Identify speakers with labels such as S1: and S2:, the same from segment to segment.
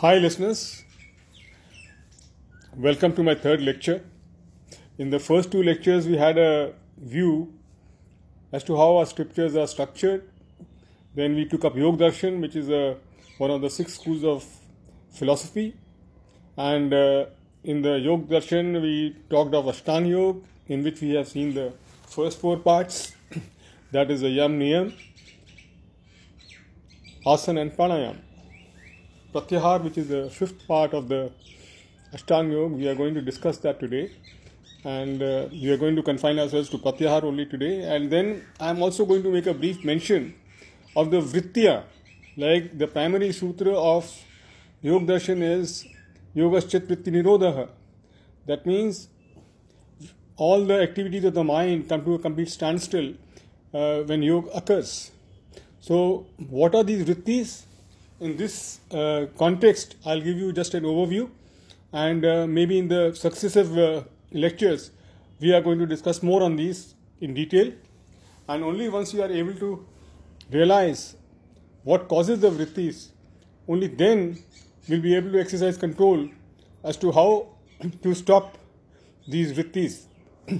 S1: Hi, listeners. Welcome to my third lecture. In the first two lectures, we had a view as to how our scriptures are structured. Then we took up Yog Darshan, which is a, one of the six schools of philosophy. And uh, in the Yog Darshan, we talked of Ashtang Yoga, in which we have seen the first four parts that is the Yam Niyam, Asana, and Pranayam. Pratyahar, which is the fifth part of the Ashtanga Yoga, we are going to discuss that today. And uh, we are going to confine ourselves to Pratyahar only today. And then I am also going to make a brief mention of the Vritya, like the primary sutra of Yoga Darshan is Yogaschit Vritti Nirodha. That means all the activities of the mind come to a complete standstill uh, when yoga occurs. So, what are these vrittis? In this uh, context, I'll give you just an overview, and uh, maybe in the successive uh, lectures, we are going to discuss more on these in detail. And only once you are able to realize what causes the vrittis, only then we'll be able to exercise control as to how to stop these vrittis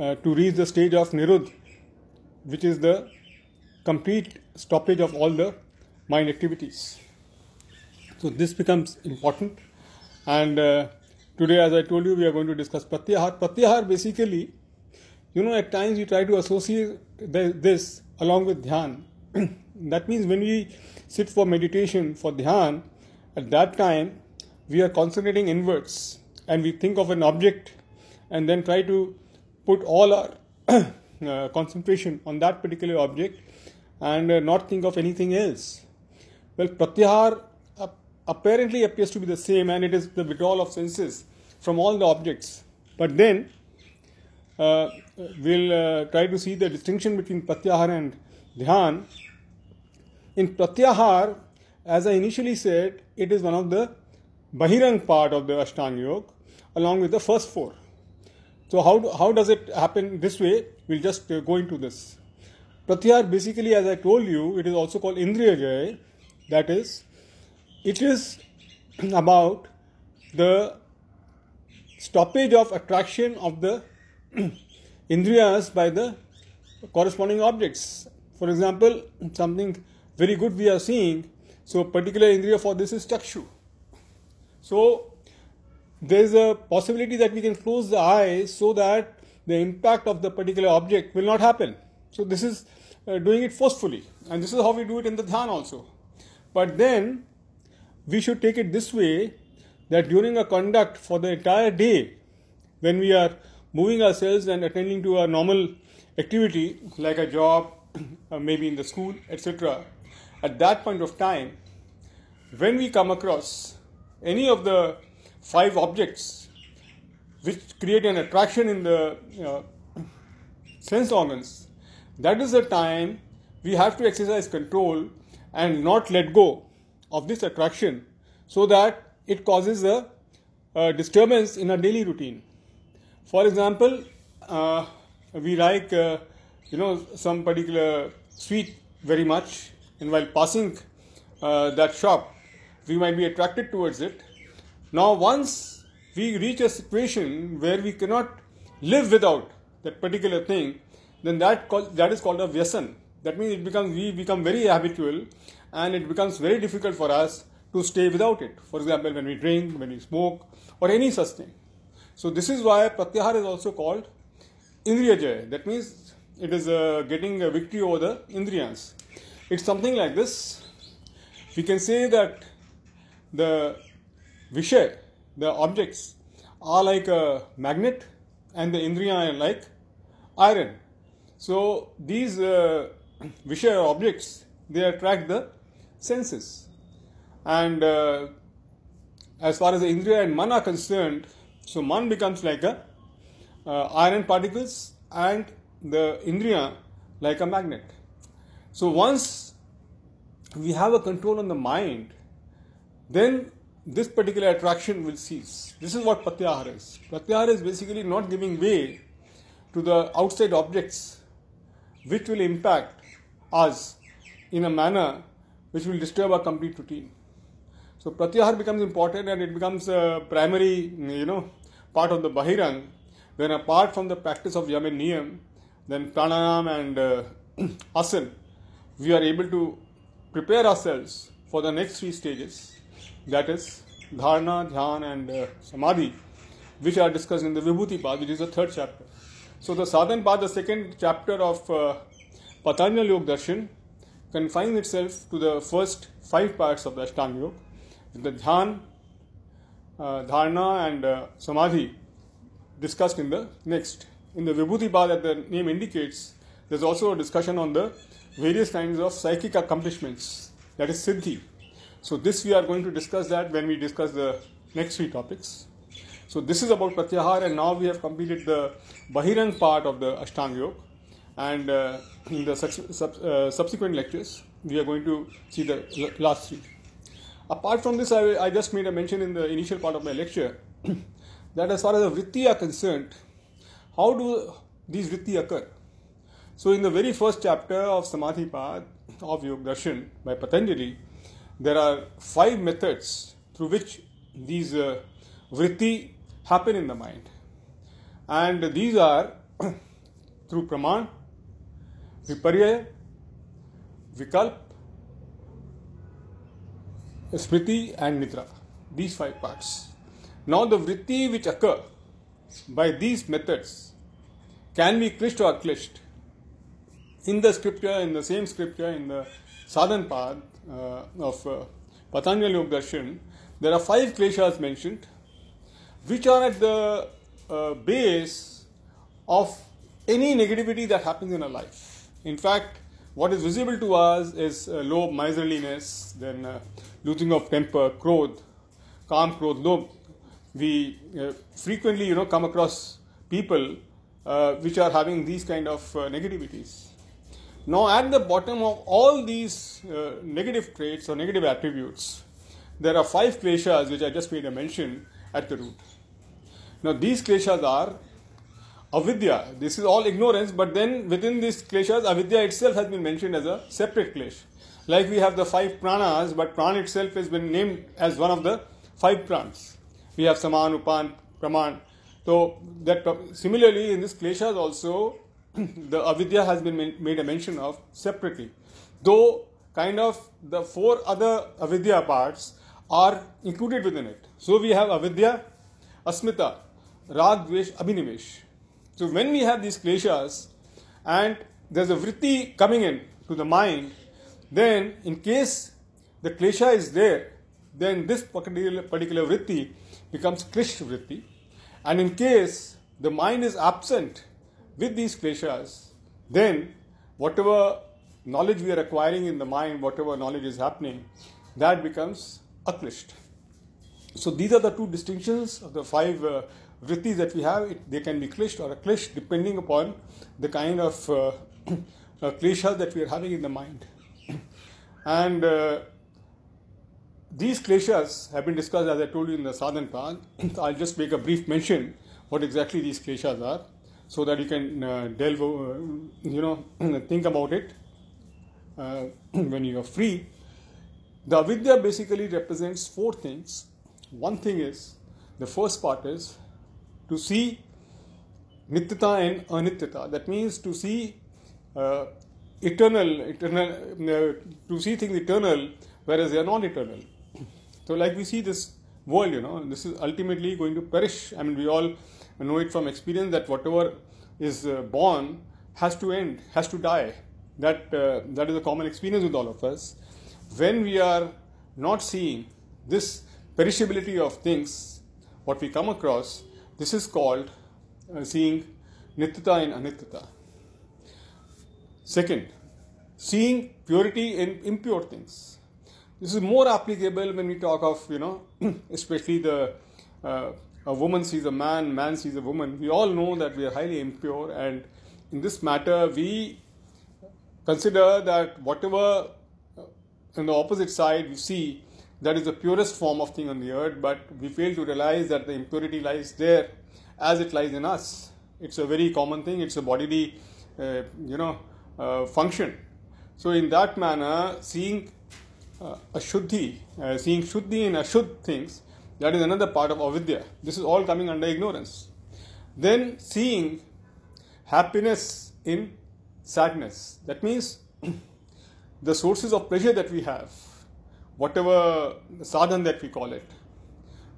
S1: uh, to reach the stage of nirudh, which is the complete stoppage of all the mind activities. So this becomes important. And uh, today, as I told you, we are going to discuss pratyahar. Pratyahar basically, you know, at times we try to associate this along with dhyan. that means when we sit for meditation, for dhyan, at that time we are concentrating inwards and we think of an object and then try to put all our uh, concentration on that particular object and uh, not think of anything else. Well, pratyahar apparently appears to be the same and it is the withdrawal of senses from all the objects. But then uh, we'll uh, try to see the distinction between pratyahar and dhyan. In pratyahar, as I initially said, it is one of the bahirang part of the Ashtanga Yoga along with the first four. So how, do, how does it happen this way? We'll just uh, go into this. Pratyahar basically as I told you, it is also called Indriya Jaya. That is, it is about the stoppage of attraction of the Indriyas by the corresponding objects. For example, something very good we are seeing. So particular Indriya for this is Chakshu. So there is a possibility that we can close the eyes so that the impact of the particular object will not happen. So this is uh, doing it forcefully, and this is how we do it in the dhyan also. But then we should take it this way that during a conduct for the entire day, when we are moving ourselves and attending to a normal activity like a job, uh, maybe in the school, etc., at that point of time, when we come across any of the five objects which create an attraction in the sense organs, that is the time we have to exercise control and not let go of this attraction so that it causes a, a disturbance in our daily routine. For example, uh, we like uh, you know some particular sweet very much, and while passing uh, that shop, we might be attracted towards it now, once we reach a situation where we cannot live without that particular thing, then that call, that is called a vyasan. That means it becomes we become very habitual, and it becomes very difficult for us to stay without it. For example, when we drink, when we smoke, or any such thing. So this is why pratyahar is also called indriya jaya. That means it is uh, getting a victory over the indriyas. It's something like this. We can say that the Vishay, the objects, are like a magnet and the Indriya are like iron. So these uh, Vishay objects, they attract the senses. And uh, as far as the Indriya and Man are concerned, so Man becomes like a uh, iron particles and the Indriya like a magnet. So once we have a control on the mind, then this particular attraction will cease. This is what pratyahara is. Pratyahara is basically not giving way to the outside objects which will impact us in a manner which will disturb our complete routine. So pratyahar becomes important and it becomes a primary, you know, part of the bahirang. When apart from the practice of yam niyam, then pranayam and uh, asan, we are able to prepare ourselves for the next three stages. That is dharana, dhyan, and uh, samadhi, which are discussed in the Vibhuti Pad, which is the third chapter. So the sadhan path, the second chapter of uh, Patanjali Yoga Darshan, confines itself to the first five parts of the Ashtanga Yoga, the dhyan, uh, dharana, and uh, samadhi discussed in the next. In the Vibhuti Pad, that the name indicates, there's also a discussion on the various kinds of psychic accomplishments, that is siddhi. So this we are going to discuss that when we discuss the next three topics. So this is about Pratyahar and now we have completed the Bahirang part of the Ashtanga Yoga and uh, in the sub, uh, subsequent lectures we are going to see the last three. Apart from this, I, I just made a mention in the initial part of my lecture that as far as the vritti are concerned, how do these vritti occur? So in the very first chapter of Samadhi Path of Yoga Darshan by Patanjali, there are five methods through which these uh, vritti happen in the mind. And these are through praman, viparya, vikalp, smriti, and nidra. These five parts. Now, the vritti which occur by these methods can be klisht or aklisht. In the scripture, in the same scripture, in the Sadhan Path, uh, of uh, Patanjali Yoga Darshan, there are five kleshas mentioned, which are at the uh, base of any negativity that happens in a life. In fact, what is visible to us is uh, low miserliness, then uh, losing of temper, krodh, kam krodh, low. We uh, frequently, you know, come across people uh, which are having these kind of negativities. Now, at the bottom of all these uh, negative traits or negative attributes, there are five kleshas which I just made a mention at the root. Now, these kleshas are avidya. This is all ignorance, but then within these kleshas, avidya itself has been mentioned as a separate klesh. Like we have the five pranas, but prana itself has been named as one of the five prans. We have saman, upan, praman. So that similarly in this kleshas also the avidya has been made a mention of separately. Though kind of the four other avidya parts are included within it. So we have avidya, asmita, rag, dvesh, abhinivesh. So when we have these kleshas and there's a vritti coming in to the mind, then in case the klesha is there, then this particular, particular vritti becomes klisht vritti. And in case the mind is absent, with these kleshas, then whatever knowledge we are acquiring in the mind, whatever knowledge is happening, that becomes aklisht. So these are the two distinctions of the five uh, vrittis that we have. It, they can be klisht or aklisht depending upon the kind of uh, uh, kleshas that we are having in the mind. and uh, these kleshas have been discussed as I told you in the Sadhan Path. I'll just make a brief mention what exactly these kleshas are so that you can uh, delve, uh, you know, think about it uh, when you are free. The avidya basically represents four things. One thing is, the first part is to see nityata and anityata. That means to see uh, eternal, eternal, uh, to see things eternal, whereas they are non eternal. So, like we see this world, you know, this is ultimately going to perish. I mean, we all know it from experience that whatever is uh, born has to end, has to die. That, uh, that is a common experience with all of us. When we are not seeing this perishability of things, what we come across, this is called uh, seeing nityata in anityata. Second, seeing purity in impure things. This is more applicable when we talk of, you know, especially the uh, a woman sees a man, man sees a woman. We all know that we are highly impure, and in this matter, we consider that whatever on the opposite side we see that is the purest form of thing on the earth, but we fail to realize that the impurity lies there as it lies in us. It's a very common thing. It's a bodily, uh, you know, uh, function. So in that manner, seeing uh, ashuddhi, uh, seeing shuddhi in ashuddh things, that is another part of avidya. This is all coming under ignorance. Then seeing happiness in sadness. That means the sources of pleasure that we have, whatever sadhan that we call it,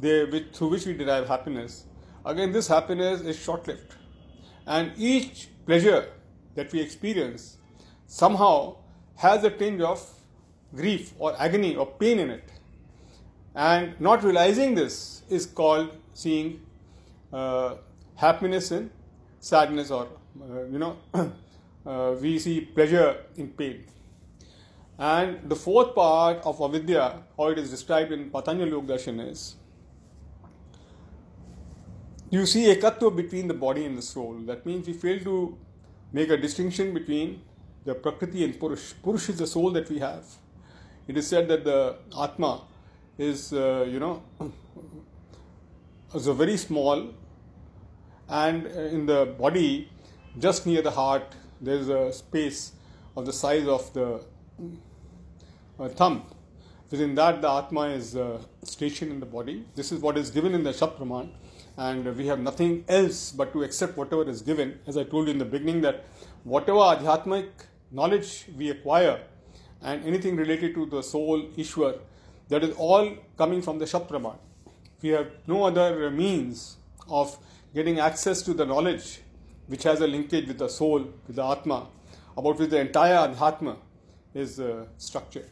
S1: they, which, through which we derive happiness, again, this happiness is short lived. And each pleasure that we experience somehow has a tinge of grief or agony or pain in it. And not realizing this is called seeing uh, happiness in sadness, or uh, you know, uh, we see pleasure in pain. And the fourth part of avidya, how it is described in Patanjali Yoga Darshan is you see a ekatva between the body and the soul. That means we fail to make a distinction between the Prakriti and Purush. Purush is the soul that we have. It is said that the Atma is, uh, you know, is a very small, and uh, in the body, just near the heart, there is a space of the size of the uh, thumb. Within that, the Atma is uh, stationed in the body. This is what is given in the Shabd Praman and we have nothing else but to accept whatever is given. As I told you in the beginning, that whatever adhyatmic knowledge we acquire and anything related to the soul, Ishwar, that is all coming from the Shabd Praman. We have no other means of getting access to the knowledge which has a linkage with the soul, with the Atma, about which the entire Adhyatma is uh, structured.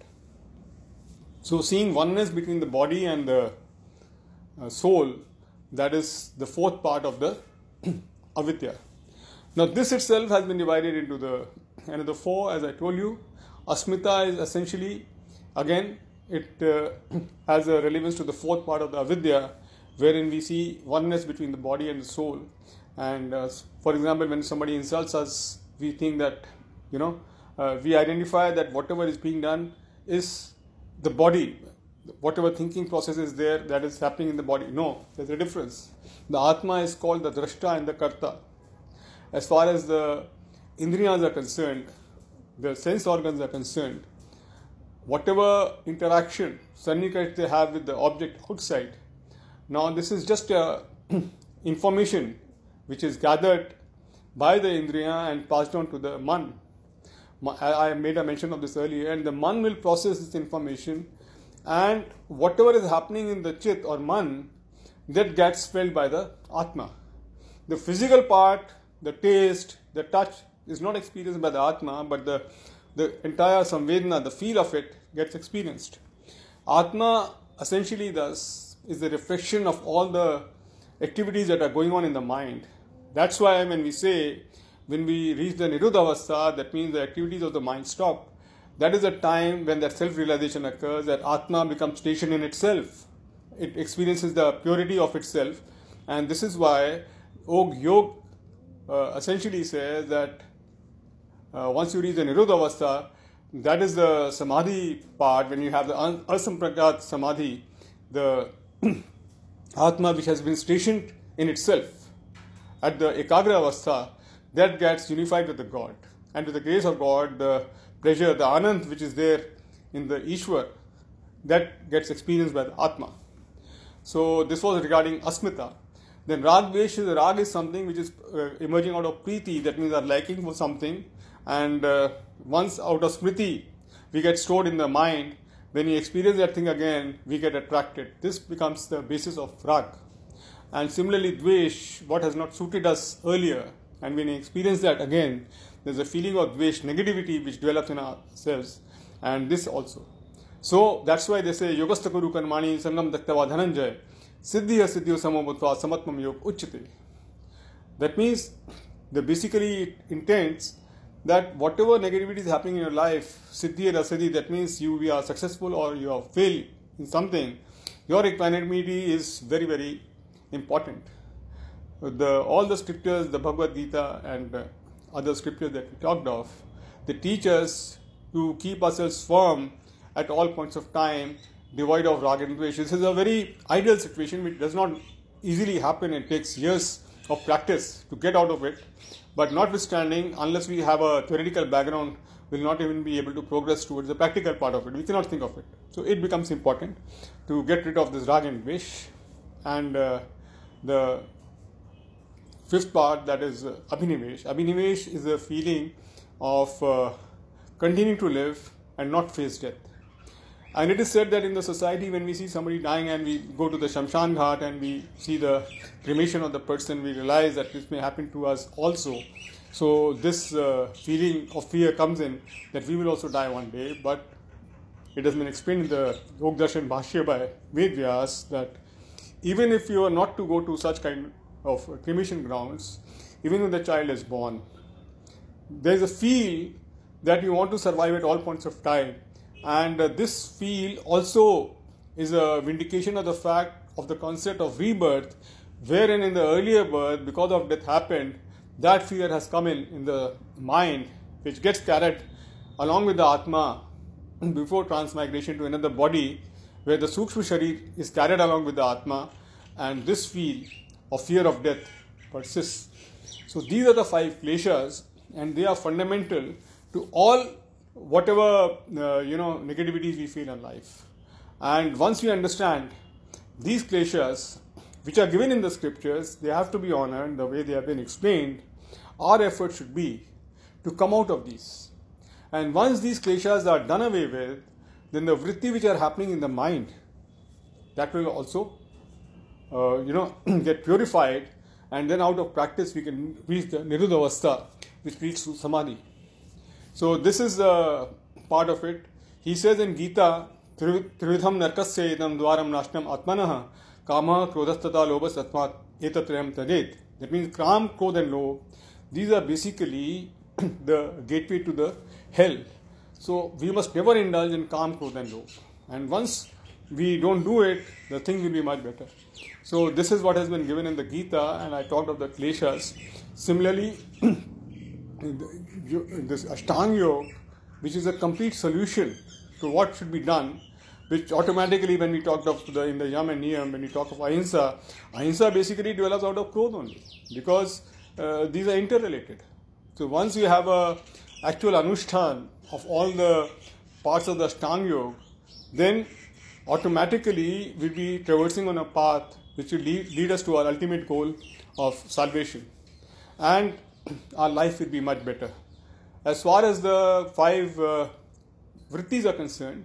S1: So, seeing oneness between the body and the uh, soul that is the fourth part of the avidya. Now, this itself has been divided into the another four, as I told you. Asmita is essentially, again, it uh, has a relevance to the fourth part of the avidya, wherein we see oneness between the body and the soul. And uh, for example, when somebody insults us, we think that, you know, uh, we identify that whatever is being done is the body, whatever thinking process is there that is happening in the body. No, there's a difference. The Atma is called the Drashta and the Karta. As far as the Indriyas are concerned, the sense organs are concerned, whatever interaction, sannikat they have with the object outside, now this is just information which is gathered by the Indriya and passed on to the Man. I made a mention of this earlier, and the Man will process this information and whatever is happening in the chit or man that gets felt by the atma. The physical part the taste the touch is not experienced by the atma but the the entire samvedana the feel of it gets experienced. Atma essentially thus is the reflection of all the activities that are going on in the mind. That's why when we say when we reach the nirodhavastha that means the activities of the mind stop that is a time when that self realization occurs, that Atma becomes stationed in itself. It experiences the purity of itself. And this is why Og Yog uh, essentially says that uh, once you reach the Nirodhavastha, that is the Samadhi part, when you have the Asampragyat Samadhi, the Atma which has been stationed in itself at the Ekagra Avastha, that gets unified with the God. And with the grace of God, the pleasure, the anand which is there in the Ishwar, that gets experienced by the Atma. So this was regarding Asmita. Then Rag Dvesh, the Rag is something which is uh, emerging out of Preeti, that means our liking for something. And uh, once out of Smriti, we get stored in the mind. When we experience that thing again, we get attracted. This becomes the basis of Rag. And similarly, Dvesh, what has not suited us earlier, and when we experience that again, there's a feeling of dvesh, negativity which develops in ourselves, and this also. So that's why they say Yogastha Kuru Karmani Sangam Daktava Dhananjay Siddhiya Siddhyo Samabhutva Samatmam Yog Uchyate. That means the basically intends that whatever negativity is happening in your life, Siddhi and Asiddhi, that means you are successful or you have failed in something, your equanimity is very, very important. The, all the scriptures, the Bhagavad Gita and uh, other scriptures that we talked of, they teach us to keep ourselves firm at all points of time, devoid of rag and dvesh. This is a very ideal situation which does not easily happen. It takes years of practice to get out of it. But notwithstanding, unless we have a theoretical background we will not even be able to progress towards the practical part of it. We cannot think of it. So it becomes important to get rid of this rag and dvesh. And uh, the fifth part that is uh, abhinivesh. Abhinivesh is a feeling of uh, continuing to live and not face death. And it is said that in the society, when we see somebody dying and we go to the Shamshan Ghat and we see the cremation of the person, we realize that this may happen to us also. So, this uh, feeling of fear comes in that we will also die one day. But it has been explained in the Yog Bhashya by Ved that even if you are not to go to such kind of cremation grounds, even when the child is born, there is a feel that you want to survive at all points of time. And uh, this feel also is a vindication of the fact of the concept of rebirth, wherein in the earlier birth, because of death happened, that fear has come in in the mind, which gets carried along with the Atma before transmigration to another body, where the Sukshma Sharir is carried along with the Atma, and this feel of fear of death persists. So these are the five pleasures, and they are fundamental to all whatever uh, you know negativities we feel in life. And once we understand these pleasures, which are given in the scriptures, they have to be honored the way they have been explained. Our effort should be to come out of these. And once these kleshas are done away with, then the vritti which are happening in the mind, that will also, uh, you know, get purified. And then out of practice, we can reach the nirudhavastha, which leads to samadhi. So this is a part of it. He says in Gita, Trividham idam dwaram nashnam atmanah kama krodhastata lobas atmat etatrayam tajet. That means kam, krodh and lob. These are basically the gateway to the hell. So we must never indulge in kam, krodh and lob. And once we don't do it, the thing will be much better. So this is what has been given in the Gita, and I talked of the kleshas. Similarly, this Ashtanga Yoga, which is a complete solution to what should be done, which automatically, when we talked of the in the Yam and Niyam, when we talk of Ahimsa, Ahimsa basically develops out of Krodh only, because uh, these are interrelated. So once you have a actual anushtan of all the parts of the Ashtanga Yoga, then automatically we'll be traversing on a path which will lead, lead us to our ultimate goal of salvation. And our life will be much better. As far as the five uh, vrittis are concerned,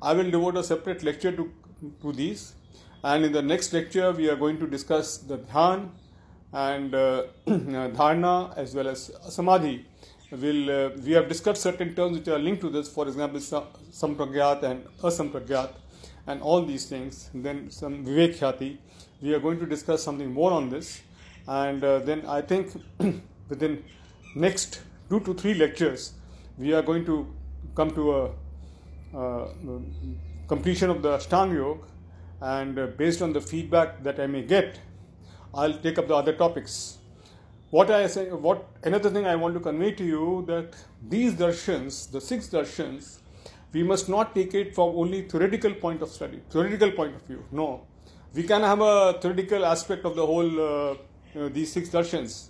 S1: I will devote a separate lecture to, to these. And in the next lecture, we are going to discuss the dhyan and uh, dharana as well as samadhi. We'll, uh, we have discussed certain terms which are linked to this, for example, sampragyat and asampragyat, and all these things. Then some vivek We are going to discuss something more on this. And uh, then I think within next two to three lectures, we are going to come to a, uh, completion of the Ashtanga Yoga, and uh, based on the feedback that I may get, I'll take up the other topics. What I say, what another thing I want to convey to you that these darshans, the six darshans, we must not take it from only theoretical point of study, theoretical point of view. No, we can have a theoretical aspect of the whole uh, these six darshans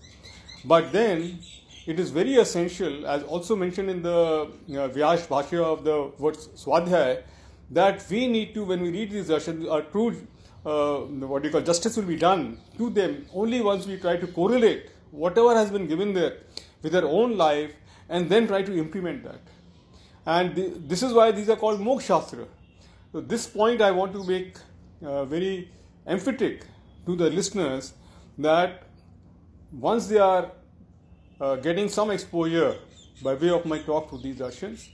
S1: but then it is very essential, as also mentioned in the uh, Vyas Bhashya of the word Swadhyay, that we need to, when we read these darshan, our true, uh, what do you call, justice will be done to them only once we try to correlate whatever has been given there with our own life and then try to implement that. And th- this is why these are called Mokshastra. So, this point I want to make uh, very emphatic to the listeners that once they are uh, getting some exposure by way of my talk to these darshans,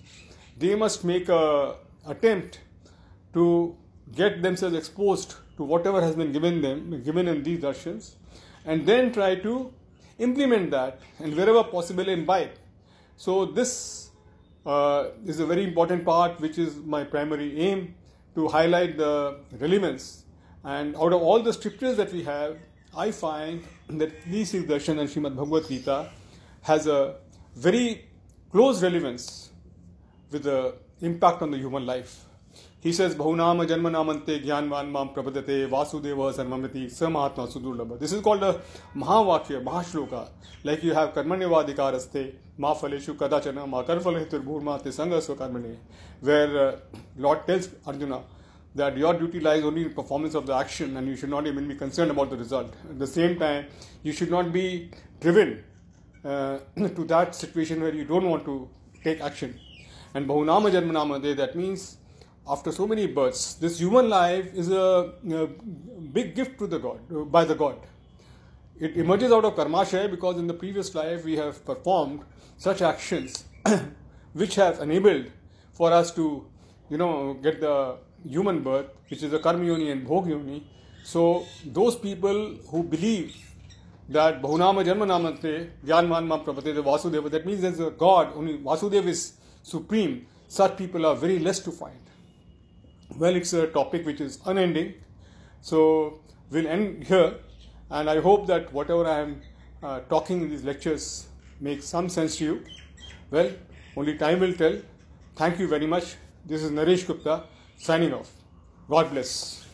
S1: they must make a attempt to get themselves exposed to whatever has been given them, given in these darshans, and then try to implement that and wherever possible imbibe. So this uh, is a very important part, which is my primary aim to highlight the relevance. And out of all the scriptures that we have, I find that these six darshan and Srimad Bhagavad Gita has a very close relevance with the impact on the human life. He says, Bahunama Janmanamante Gyanvan Mam Prabhadate Vasudeva Sarmamati Sa Sudurlabha. This is called a Mahavakya, Mahashloka. Like you have Karmanyavadikaraste, Ma Faleshu Kadachana, Ma Karfaletur Bhurma Te Sangasva where uh, Lord tells Arjuna that your duty lies only in performance of the action and you should not even be concerned about the result. At the same time, you should not be driven uh, to that situation where you don't want to take action. And Bahunama Janmanamade, that means after so many births, this human life is a, a big gift to the God, uh, by the God. It emerges out of karmashaya because in the previous life we have performed such actions which have enabled for us to, you know, get the human birth, which is the karma yoni and bhog yoni. So those people who believe that Bahunama Janmanamante Gyanman Prabhate Vasudeva, that means there's a God, only Vasudeva is supreme. Such people are very less to find. Well, it's a topic which is unending. So we'll end here, and I hope that whatever I am uh, talking in these lectures makes some sense to you. Well, only time will tell. Thank you very much. This is Naresh Gupta signing off. God bless.